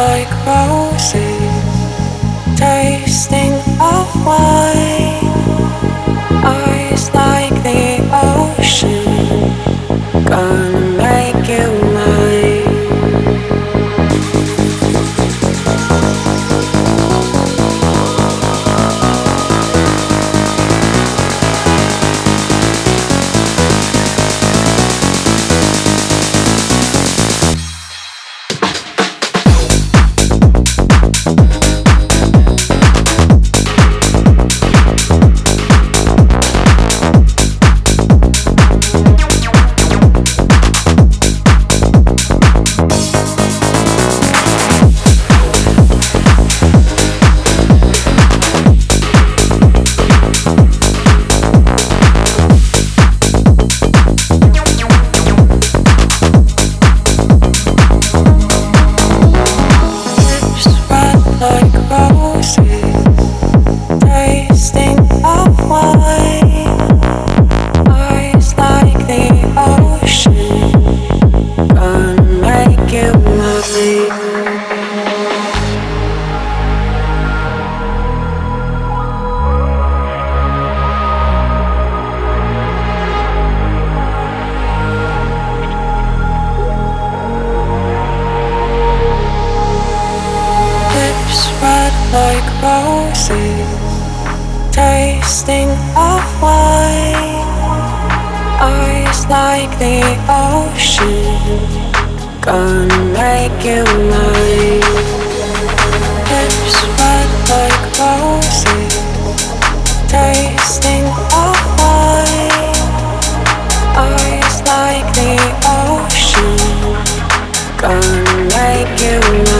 like roses, tasting of wine. Eyes like tasting of wine. Eyes like the ocean, gonna make you mine. Lips red like roses, tasting of wine. Eyes like the ocean, gonna make you mine.